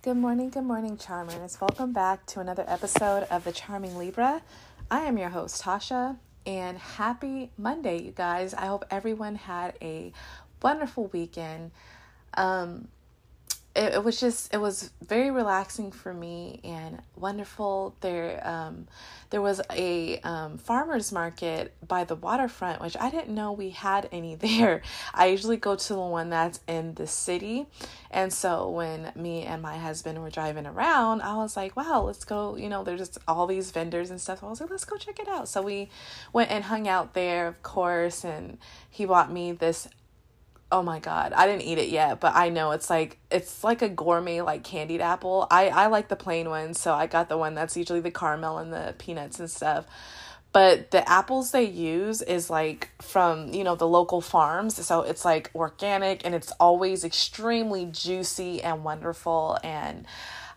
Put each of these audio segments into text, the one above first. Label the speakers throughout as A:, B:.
A: Good morning, good morning, Charmers. Welcome back to another episode of The Charming Libra. I am your host, Tasha, and happy Monday, you guys. I hope everyone had a wonderful weekend. Um, it, it was just it was very relaxing for me and wonderful. There um there was a um, farmers market by the waterfront which i didn't know we had any there. I usually go to the one that's in the city. And so when me and my husband were driving around i was like wow let's go you know there's just all these vendors and stuff. So i was like let's go check it out. So we went and hung out there of course and he bought me this oh my god. I didn't eat it yet but i know it's like it's like a gourmet like candied apple. I i like the plain one so i got the one that's usually the caramel and the peanuts and stuff. But the apples they use is like from you know the local farms so it's like organic and it's always extremely juicy and wonderful. And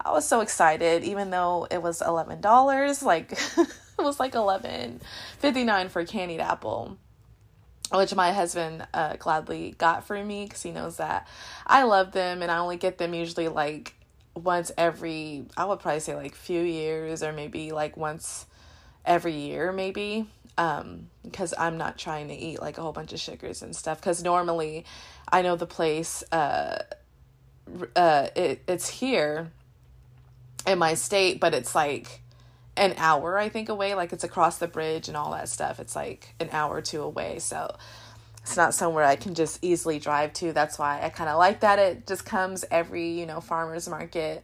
A: i was so excited even though it was $11 like it was like 11.59 for a candied apple which my husband uh, gladly got for me because he knows that I love them and I only get them usually like once every, I would probably say like few years or maybe like once every year, maybe. Um, because I'm not trying to eat like a whole bunch of sugars and stuff. Because normally, I know the place, uh, uh, it it's here in my state, but it's like an hour I think away like it's across the bridge and all that stuff. It's like an hour or two away so it's not somewhere I can just easily drive to. That's why I kind of like that it just comes every you know farmers market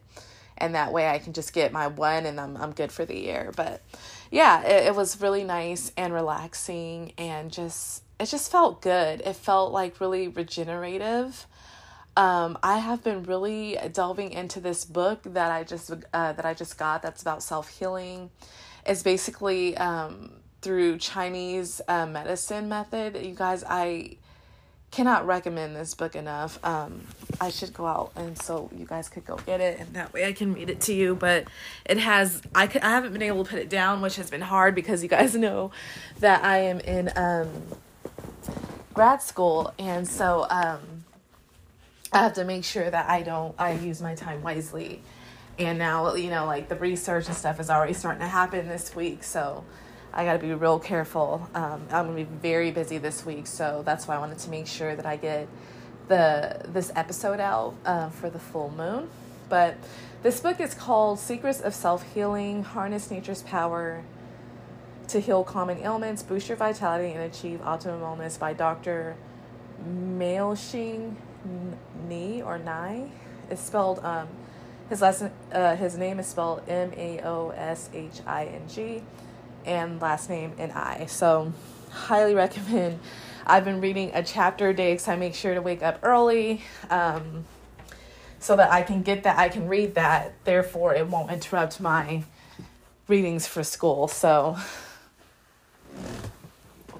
A: and that way I can just get my one and I'm I'm good for the year. But yeah it, it was really nice and relaxing and just it just felt good. It felt like really regenerative um, I have been really delving into this book that I just uh, that I just got. That's about self healing. It's basically um, through Chinese uh, medicine method. You guys, I cannot recommend this book enough. Um, I should go out and so you guys could go get it, and that way I can read it to you. But it has I could I haven't been able to put it down, which has been hard because you guys know that I am in um, grad school, and so. Um, I have to make sure that I don't I use my time wisely. And now, you know, like the research and stuff is already starting to happen this week, so I got to be real careful. Um, I'm gonna be very busy this week, so that's why I wanted to make sure that I get the this episode out uh, for the full moon. But this book is called Secrets of Self Healing: Harness Nature's Power to Heal Common Ailments, Boost Your Vitality, and Achieve Optimum Wellness by Dr. Maoshing Ni or Nai. It's spelled um, his last uh, his name is spelled M A O S H I N G, and last name N I. So, highly recommend. I've been reading a chapter a day because I make sure to wake up early, um, so that I can get that I can read that. Therefore, it won't interrupt my readings for school. So,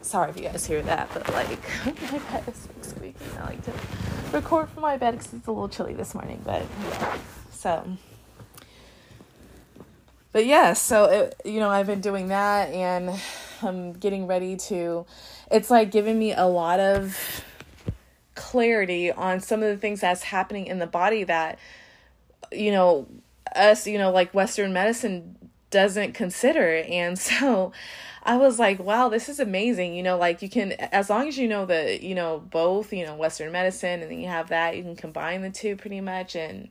A: sorry if you guys hear that, but like my bed is squeaking. I like to record from my bed because it's a little chilly this morning, but yeah. So, but yeah, so it, you know, I've been doing that and I'm getting ready to, it's like giving me a lot of clarity on some of the things that's happening in the body that, you know, us, you know, like Western medicine doesn't consider. And so, I was like, wow, this is amazing. You know, like you can, as long as you know the, you know, both, you know, Western medicine and then you have that, you can combine the two pretty much and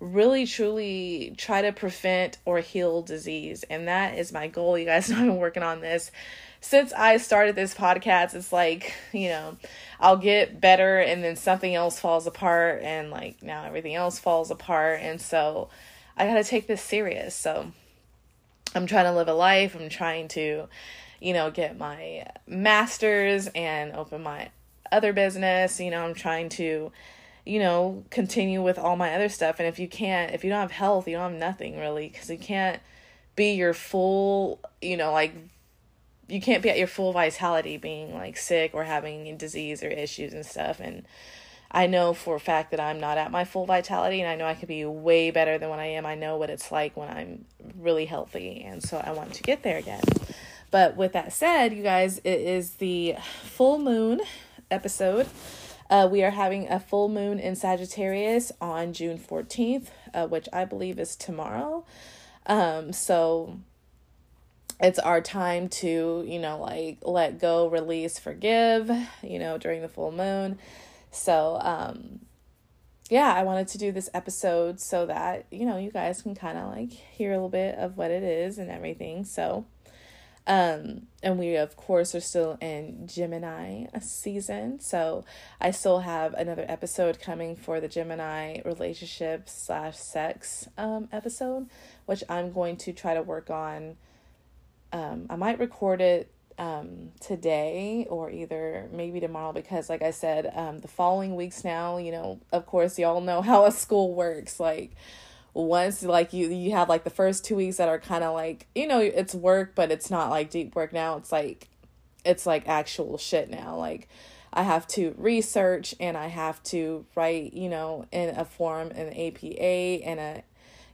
A: really truly try to prevent or heal disease. And that is my goal. You guys know I've been working on this since I started this podcast. It's like, you know, I'll get better and then something else falls apart and like now everything else falls apart. And so I got to take this serious. So, I'm trying to live a life. I'm trying to, you know, get my master's and open my other business. You know, I'm trying to, you know, continue with all my other stuff. And if you can't, if you don't have health, you don't have nothing really because you can't be your full, you know, like you can't be at your full vitality being like sick or having disease or issues and stuff. And I know for a fact that I'm not at my full vitality and I know I could be way better than what I am. I know what it's like when I'm really healthy and so I want to get there again. But with that said, you guys, it is the full moon episode. Uh, we are having a full moon in Sagittarius on June 14th, uh, which I believe is tomorrow. Um, so it's our time to, you know, like let go, release, forgive, you know, during the full moon. So, um, yeah, I wanted to do this episode so that, you know, you guys can kind of like hear a little bit of what it is and everything. So, um, and we of course are still in Gemini season, so I still have another episode coming for the Gemini relationship slash sex um episode, which I'm going to try to work on. Um, I might record it um today or either maybe tomorrow because like I said, um the following weeks now, you know, of course y'all know how a school works. Like once like you you have like the first two weeks that are kind of like you know it's work but it's not like deep work now it's like it's like actual shit now like i have to research and i have to write you know in a form an apa and a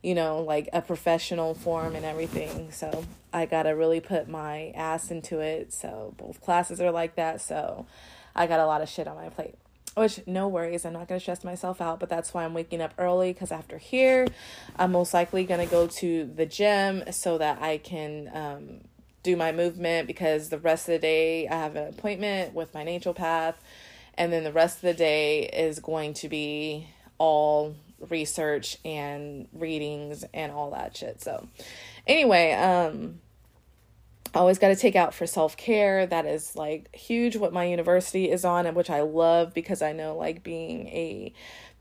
A: you know like a professional form and everything. So i gotta really put my ass into it. So both classes are like that. So i got a lot of shit on my plate which no worries. I'm not to stress myself out but that's why i'm waking up early because after here i'm most likely to go to the gym so that i can um, do my movement because the rest of the day i have an appointment with my naturopath and then the rest of the day is going to be all research and readings and all that shit so anyway um always got to take out for self care. That is like huge what my university is on, and which I love because I know like being a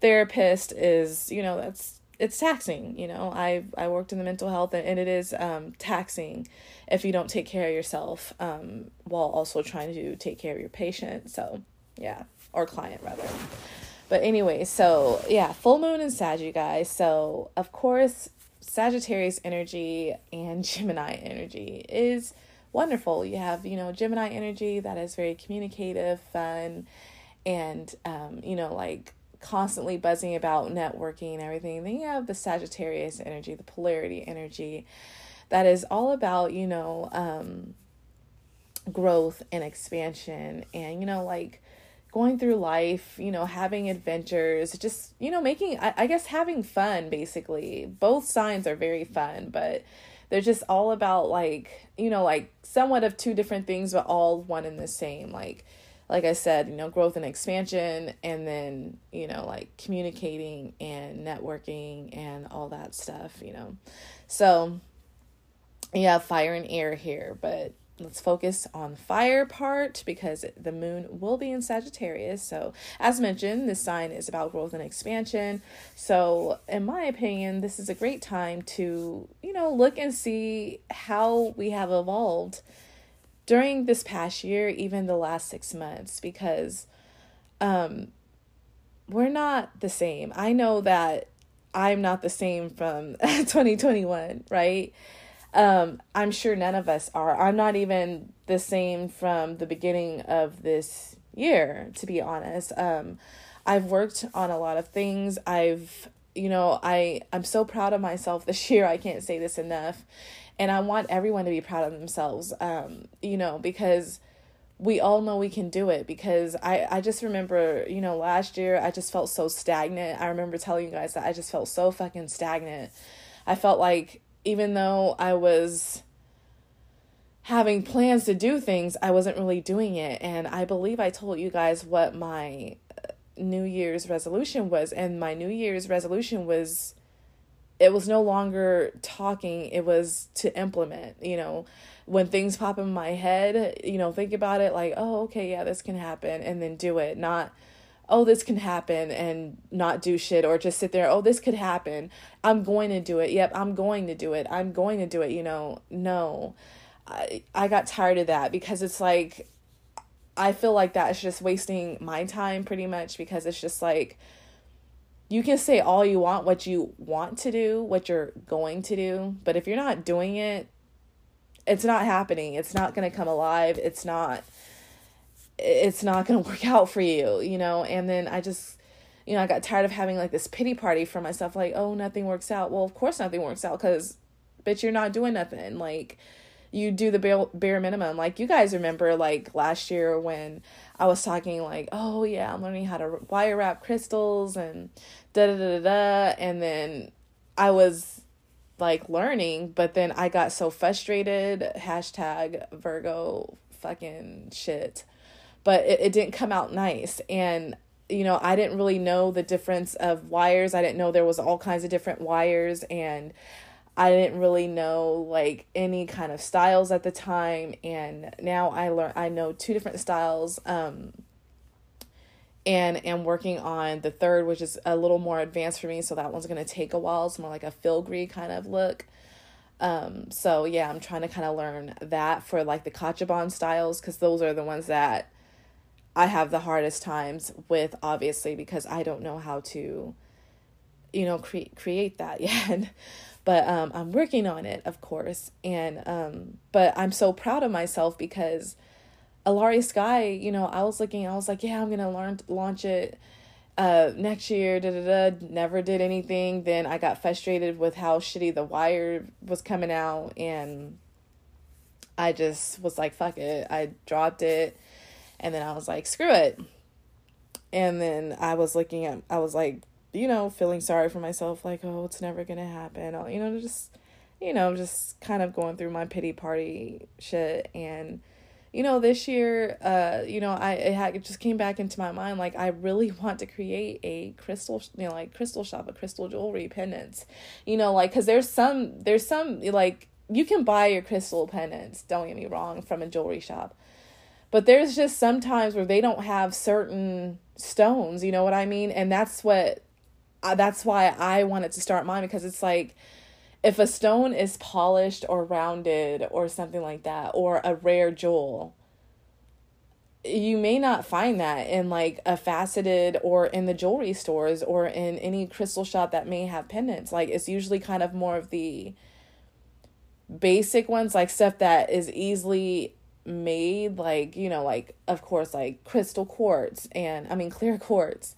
A: therapist is, you know, that's it's taxing. You know, I I worked in the mental health and, and it is um, taxing if you don't take care of yourself um, while also trying to take care of your patient. So yeah, or client rather. But anyway, so yeah, full moon in Sag, you guys. So of course, Sagittarius energy and Gemini energy is wonderful. You have, you know, Gemini energy that is very communicative, fun, and, um, you know, like constantly buzzing about networking and everything. Then you have the Sagittarius energy, the polarity energy that is all about, you know, um, growth and expansion and, you know, like going through life, you know, having adventures, just, you know, making, I, I guess, having fun, basically. Both signs are very fun, but they're just all about, like, you know, like somewhat of two different things, but all one and the same. Like, like I said, you know, growth and expansion, and then, you know, like communicating and networking and all that stuff, you know. So, yeah, fire and air here, but let's focus on fire part because the moon will be in Sagittarius. So, as mentioned, this sign is about growth and expansion. So, in my opinion, this is a great time to, you know, look and see how we have evolved during this past year, even the last 6 months because um we're not the same. I know that I'm not the same from 2021, right? Um, I'm sure none of us are. I'm not even the same from the beginning of this year, to be honest. Um, I've worked on a lot of things. I've, you know, I I'm so proud of myself this year. I can't say this enough, and I want everyone to be proud of themselves. Um, you know, because we all know we can do it because I, I just remember, you know, last year I just felt so stagnant. I remember telling you guys that I just felt so fucking stagnant. I felt like even though I was having plans to do things, I wasn't really doing it. And I believe I told you guys what my uh, New Year's resolution was. And my New Year's resolution was it was no longer talking, it was to implement, you know. When things pop in my head, you know, think about it like, oh, okay, yeah, this can happen, and then do it. Not, oh, this can happen and not do shit or just sit there, oh, this could happen. I'm going to do it. Yep, I'm going to do it. I'm going to do it, you know. No. I I got tired of that because it's like I feel like that's just wasting my time pretty much because it's just like you can say all you want what you want to do, what you're going to do, but if you're not doing it, it's not happening. It's not going to come alive. It's not it's not going to work out for you, you know? And then I just, you know, I got tired of having like this pity party for myself, like, oh, nothing works out. Well, of course nothing works out because, bitch, you're not doing nothing. Like, you do the bare, bare minimum. Like you guys remember like last year when I was talking like, oh yeah, I'm learning how to wire wrap crystals and da da da da, and then I was like learning, but then I got so frustrated. Hashtag Virgo fucking shit. But it, it didn't come out nice. And, you know, I didn't really know the difference of wires. I didn't know there was all kinds of different wires and I didn't really know like any kind of styles at the time and now I learn I know two different styles um and am working on the third, which is a little more advanced for me. So that one's gonna take a while. It's more like a filigree kind of look. Um, so yeah, I'm trying to kind of learn that for like the cabochon styles because those are the ones that I have the hardest times with, obviously, because I don't know how to, you know, create create that yet. but um, I'm working on it, of course, and um, but I'm so proud of myself because Alarie Skye, you know, I was looking, I was like, yeah, I'm gonna learn launch it uh next year, da da da. Never did anything. Then I got frustrated with how shitty the wire was coming out, and I just was like, fuck it. I dropped it, and then I was like, screw it. And then I was looking at, I was like, you know, feeling sorry for myself, like, oh, it's never gonna happen. You know, just, you know, just kind of going through my pity party shit and you know, this year, uh, you know, I it, had, it just came back into my mind like I really want to create a crystal, you know, like crystal shop, a crystal jewelry pendants, you know, like because there's some there's some like you can buy your crystal pendants. Don't get me wrong, from a jewelry shop, but there's just sometimes where they don't have certain stones. You know what I mean? And that's what, uh, that's why I wanted to start mine because it's like if a stone is polished or rounded or something like that or a rare jewel you may not find that in like a faceted or in the jewelry stores or in any crystal shop that may have pendants like it's usually kind of more of the basic ones like stuff that is easily made like you know like of course like crystal quartz and i mean clear quartz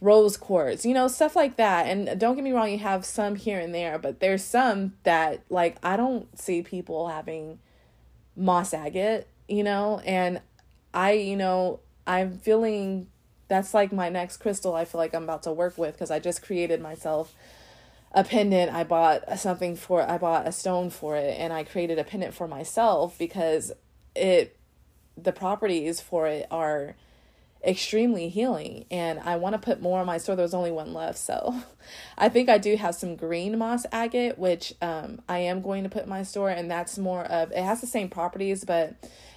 A: rose quartz, you know, stuff like that. And don't get me wrong, you have some here and there, but there's some that like I don't see people having moss agate, you know, and I, you know, I'm feeling that's like my next crystal I feel like I'm about to work with because I just created myself a pendant. I bought something for I bought a stone for it and I created a pendant for myself because it the properties for it are extremely healing and I want to put more on my store. There's only one left. So I think I do have some green moss agate, which um, I am going to put in my store. And that's more of, it has the same properties, but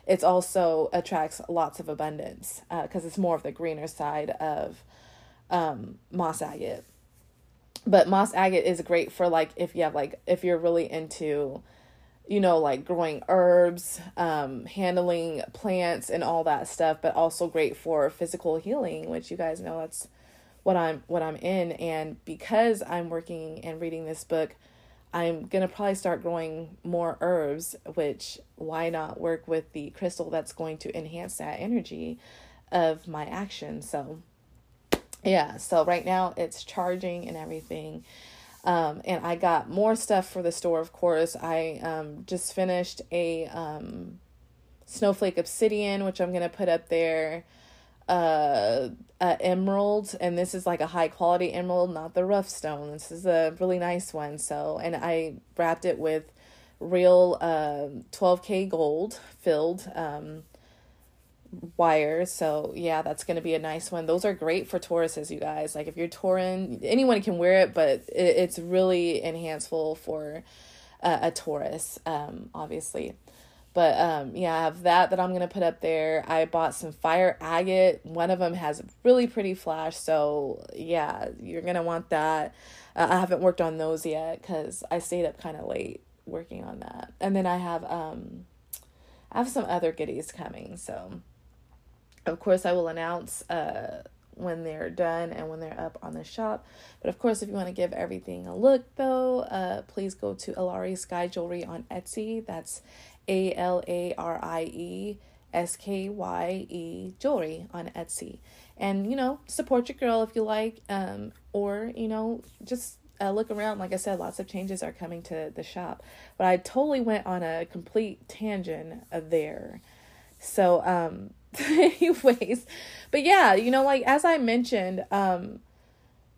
A: it's also attracts lots of abundance because uh, it's more of the greener side of um, moss agate. But moss agate is great for like if you have like, if you're really into you know, like growing herbs, um, handling plants and all that stuff, but also great for physical healing, which you guys know that's what I'm what I'm in. And because I'm working and reading this book, I'm gonna probably start growing more herbs, which why not work with the crystal that's going to enhance that energy of my action. So yeah, so right now it's charging and everything. Um, and I got more stuff for the store, of course. I um, just finished a um, snowflake obsidian, which I'm going to put up there. Uh, emerald, and this is like a high quality emerald, not the rough stone. This is a really nice one. So, and I wrapped it with real uh, 12K gold filled um, wire. So yeah, that's to be a nice one. Those are great for Tauruses, you guys. Like if you're Tauran, anyone can wear it, but it, it's really enhanceful for uh, a Taurus, um, obviously. But um, yeah, I have that that I'm gonna put up there. I bought some fire agate. One of them has really pretty flash, so yeah, you're gonna want that. Uh, I haven't worked on those yet because I stayed up kind of late working on that. And then I have um, I have some other goodies coming, so of course, I will announce uh, when they're done and when they're up on the shop. But of course, if you want to give everything a look, though, uh, please go to Alarie Skye Jewelry on Etsy. That's A L A R I E S K Y E Jewelry on Etsy. And, you know, support your girl if you like, um, or, you know, just uh, look around. Like I said, lots of changes are coming to the shop. But I totally went on a complete tangent there. So, um, anyways, but yeah, you know, like as I mentioned, um,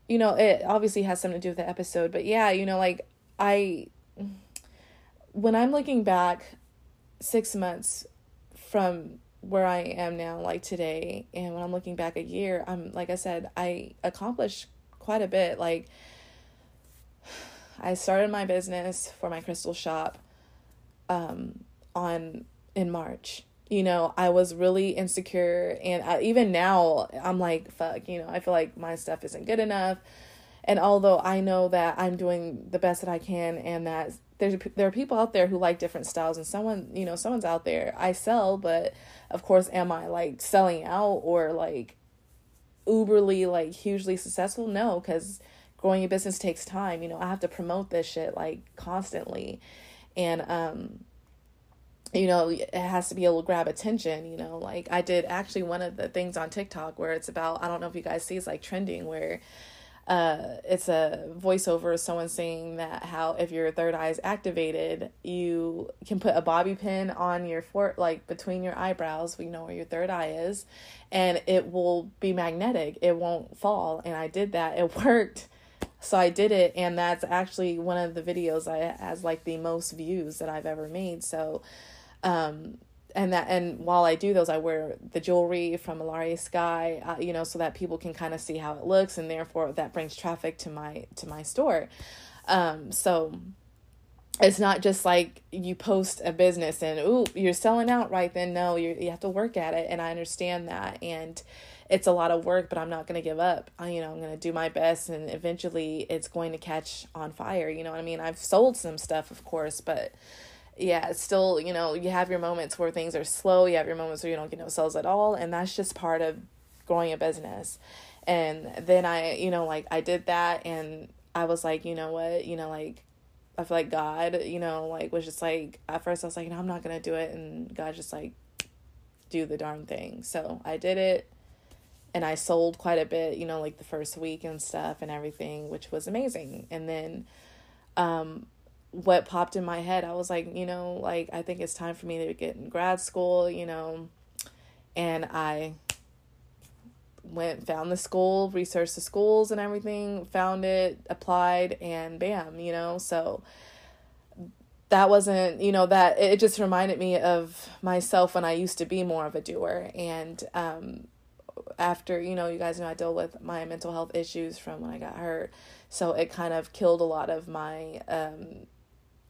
A: you know, it obviously has something to do with the episode, but yeah, you know, like I, when I'm looking back six months from where I am now, like today, and when I'm looking back a year, I'm like I said, I accomplished quite a bit. Like, I started my business for my crystal shop um, on in March. You know, I was really insecure, and I, even now, I'm like, fuck. You know, I feel like my stuff isn't good enough. And although I know that I'm doing the best that I can, and that there's there are people out there who like different styles, and someone you know someone's out there. I sell, but of course, am I like selling out or like uberly like hugely successful? No, because growing a business takes time. You know, I have to promote this shit like constantly. And um you know, it has to be able to grab attention, you know, like I did actually one of the things on TikTok where it's about I don't know if you guys see it's like trending where uh it's a voiceover of someone saying that how if your third eye is activated you can put a bobby pin on your fort like between your eyebrows you know where your third eye is and it will be magnetic. It won't fall. And i did that. It worked. So I did it, and that's actually one of the videos I has like the most views that I've ever made. So, um, and that and while I do those, I wear the jewelry from Alarie Skye, uh, you know, so that people can kind of see how it looks, and therefore that brings traffic to my to my store. Um, so it's not just like you post a business and ooh you're selling out right then. No, you you have to work at it, and I understand that and it's a lot of work, but I'm not going to give up. I, you know, I'm going to do my best and eventually it's going to catch on fire. You know what I mean? I've sold some stuff, of course, but yeah, still, you know, you have your moments where things are slow. You have your moments where you don't get no sales at all. And that's just part of growing a business. And then I, you know, like I did that and I was like, you know what, you know, like I feel like God, you know, like was just like at first I was like, no, I'm not gonna do it, and God just like do the darn thing. So I did it and I sold quite a bit, you know, like the first week and stuff and everything, which was amazing. And then um what popped in my head, I was like, you know, like I think it's time for me to get in grad school, you know. And I went found the school, researched the schools and everything, found it, applied and bam, you know. So that wasn't, you know, that it just reminded me of myself when I used to be more of a doer and um after you know you guys know I deal with my mental health issues from when I got hurt so it kind of killed a lot of my um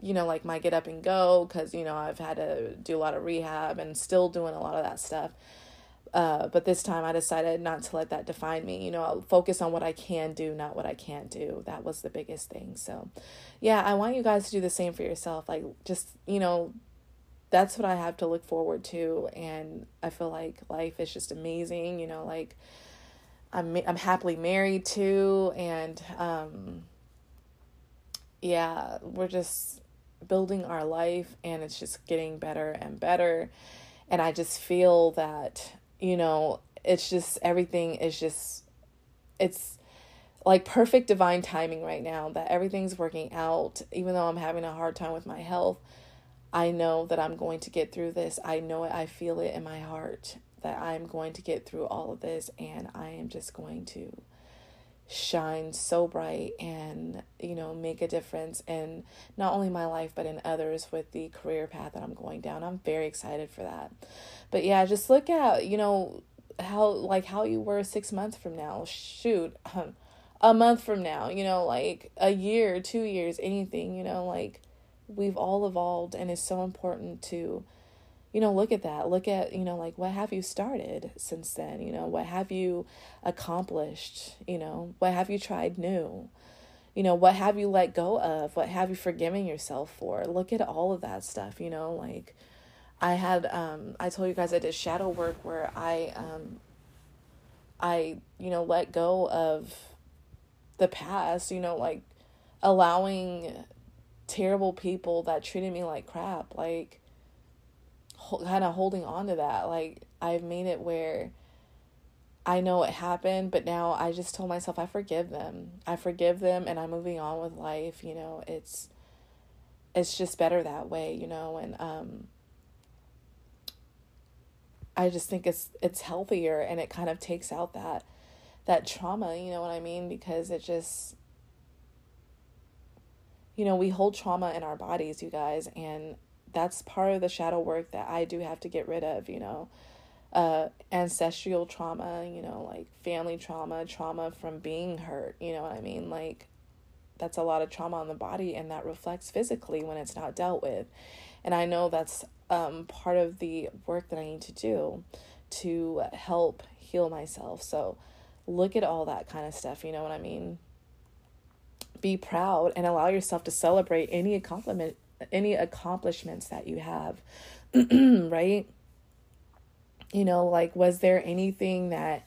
A: you know like my get up and go cuz you know I've had to do a lot of rehab and still doing a lot of that stuff. Uh but this time I decided not to let that define me. You know I'll focus on what I can do not what I can't do. That was the biggest thing. So yeah I want you guys to do the same for yourself. Like just you know that's what I have to look forward to. And I feel like life is just amazing, you know, like I'm I'm happily married too. And um yeah, we're just building our life and it's just getting better and better and I just feel that, you know, it's just everything is just it's like perfect divine timing right now that everything's working out even though I'm having a hard time with my health I know that I'm going to get through this. I know it. I feel it in my heart that I'm going to get through all of this and I am just going to shine so bright and you know make a difference in not only my life but in others with the career path that I'm going down. I'm very excited for that. But yeah, just look at, you know, how like how you were 6 months from now. Shoot. Um, a month from now, you know, like a year, 2 years, anything, you know, like we've all evolved and it's so important to you know look at that. Look at you know like what have you started since then? You know what have you accomplished? You know what have you tried new? You know what have you let go of? What have you forgiven yourself for? Look at all of that stuff you know like i had um i told you guys i did shadow work where i um i you know let go of the past you know like allowing terrible people that treated me like crap like kind of holding on to that like i've made it where I know it happened, but now I just told myself I forgive them. I forgive them and I'm moving on with life, you know. It's it's just better that way, you know, and um I just think it's it's healthier and it kind of takes out that that trauma, you know what I mean? Because it just you know, we hold trauma in our bodies, you guys, and that's part of the shadow work that I do have to get rid of, you know. Uh, ancestral trauma, you know, like family trauma, trauma from being hurt, you know what I mean? Like, that's a lot of trauma on the body, and that reflects physically when it's not dealt with. And I know that's um, part of the work that I need to do to help heal myself. So, look at all that kind of stuff, you know what I mean? Be proud and allow yourself to celebrate any accomplishment any accomplishments that you have. right? You know, like was there anything that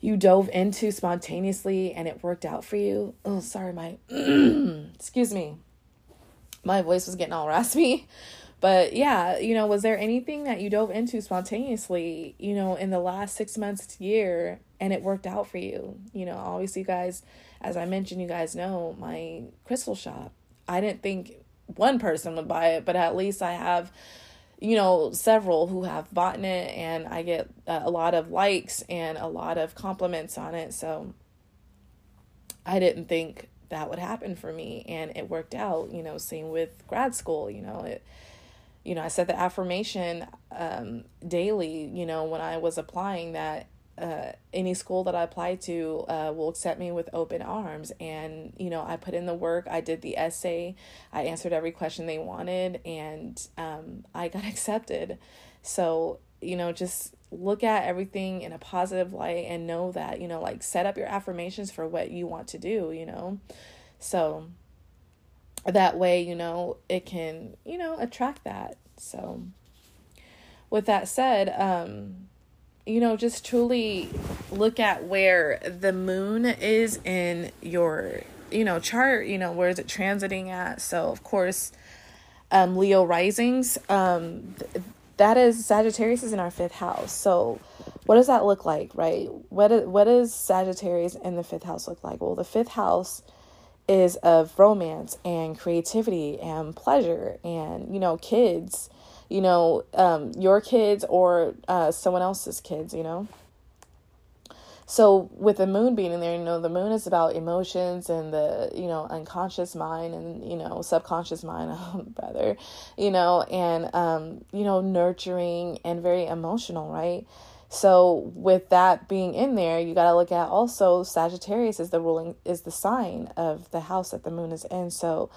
A: you dove into spontaneously and it worked out for you? Oh, sorry, my excuse me. My voice was getting all raspy. But yeah, you know, was there anything that you dove into spontaneously, you know, in the last six months, year, and it worked out for you? You know, obviously, you guys, as I mentioned, you guys know my crystal shop. I didn't think one person would buy it, but at least I have, you know, several who have bought it, and I get a lot of likes and a lot of compliments on it. So I didn't think that would happen for me, and it worked out. You know, same with grad school. You know, it you know, I said the affirmation um, daily, you know, when I was applying that uh, any school that I apply to uh, will accept me with open arms. And, you know, I put in the work, I did the essay, I answered every question they wanted, and um, I got accepted. So, you know, just look at everything in a positive light and know that, you know, like set up your affirmations for what you want to do, you know. So, that way, you know, it can, you know, attract that. So, with that said, um, you know, just truly look at where the moon is in your, you know, chart, you know, where is it transiting at? So, of course, um, Leo risings, um, th- that is Sagittarius is in our fifth house. So, what does that look like, right? What is, what does Sagittarius in the fifth house look like? Well, the fifth house is of romance and creativity and pleasure and you know kids you know um, your kids or uh, someone else's kids you know so with the moon being in there you know the moon is about emotions and the you know unconscious mind and you know subconscious mind rather you know and um, you know nurturing and very emotional right so with that being in there, you got to look at also Sagittarius is the ruling is the sign of the house that the moon is in. So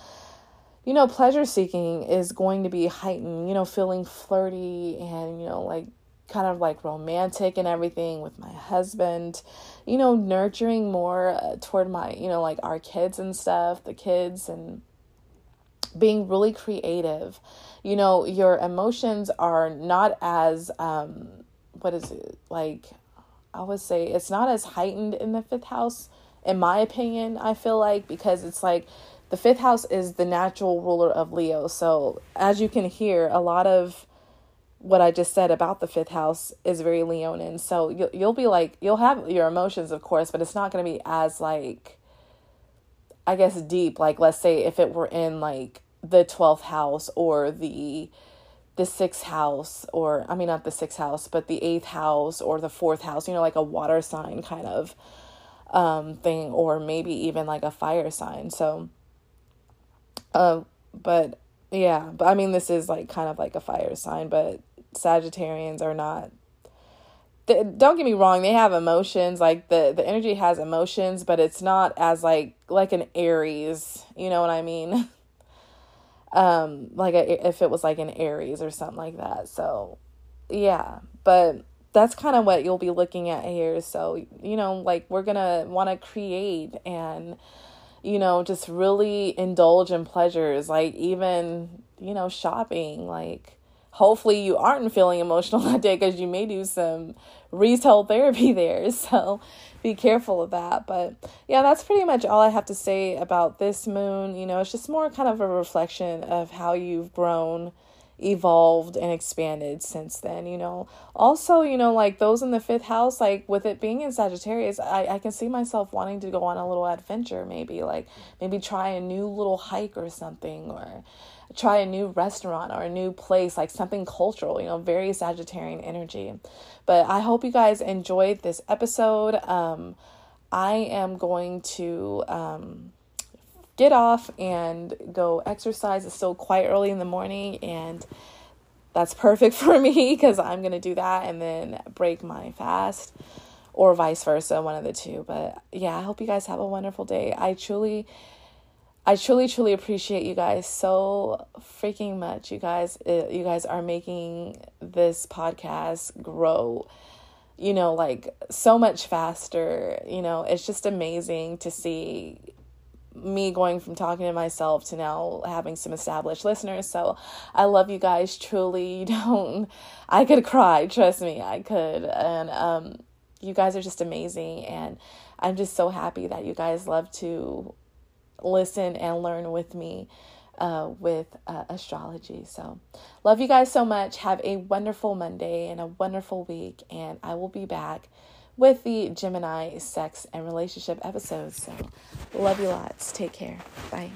A: you know, pleasure seeking is going to be heightened, you know, feeling flirty and, you know, like kind of like romantic and everything with my husband, you know, nurturing more uh, toward my, you know, like our kids and stuff, the kids and being really creative. You know, your emotions are not as um what is it like i would say it's not as heightened in the fifth house in my opinion i feel like because it's like the fifth house is the natural ruler of leo. So as you can hear a lot of what i just said about the fifth house is very leonin. So you'll, you'll be like you'll have your emotions of course but it's not going to be as like i guess deep. Like let's say if it were in like the 12th house or the the sixth house, or I mean, not the sixth house, but the eighth house or the fourth house, you know, like a water sign kind of um, thing, or maybe even like a fire sign. So, uh, but yeah, but I mean, this is like kind of like a fire sign, but Sagittarians are not. They, don't get me wrong; they have emotions. Like the the energy has emotions, but it's not as like like an Aries. You know what I mean? um like a, if it was like an aries or something like that so yeah but that's kind of what you'll be looking at here so you know like we're gonna want to create and you know just really indulge in pleasures like even you know shopping like hopefully you aren't feeling emotional that day because you may do some retail therapy there so be careful of that. But yeah, that's pretty much all I have to say about this moon. You know, it's just more kind of a reflection of how you've grown evolved and expanded since then, you know. Also, you know, like those in the fifth house, like with it being in Sagittarius, I, I can see myself wanting to go on a little adventure, maybe like maybe try a new little hike or something, or try a new restaurant or a new place, like something cultural, you know, very Sagittarian energy. But I hope you guys enjoyed this episode. Um, I am going to um, get off and go exercise. It's still quite early in the morning, and that's perfect for me because I'm going to do that and then break my fast or vice versa, one of the two. But yeah, I hope you guys have a wonderful day. I truly. I truly, truly appreciate you guys so freaking much. You guys, uh, you guys are making this podcast grow you know, like so much faster. You know, it's just amazing to see me going from talking to myself to now having some established listeners. So I love you guys truly. You don't I could cry, trust me, I could. And um you guys are just amazing and I'm just so happy that you guys love to listen and learn with me uh, with uh, astrology. So, love you guys so much. Have a wonderful Monday and a wonderful week. And I will be back with the Gemini sex and relationship episodes. So, love you lots. Take care. Bye.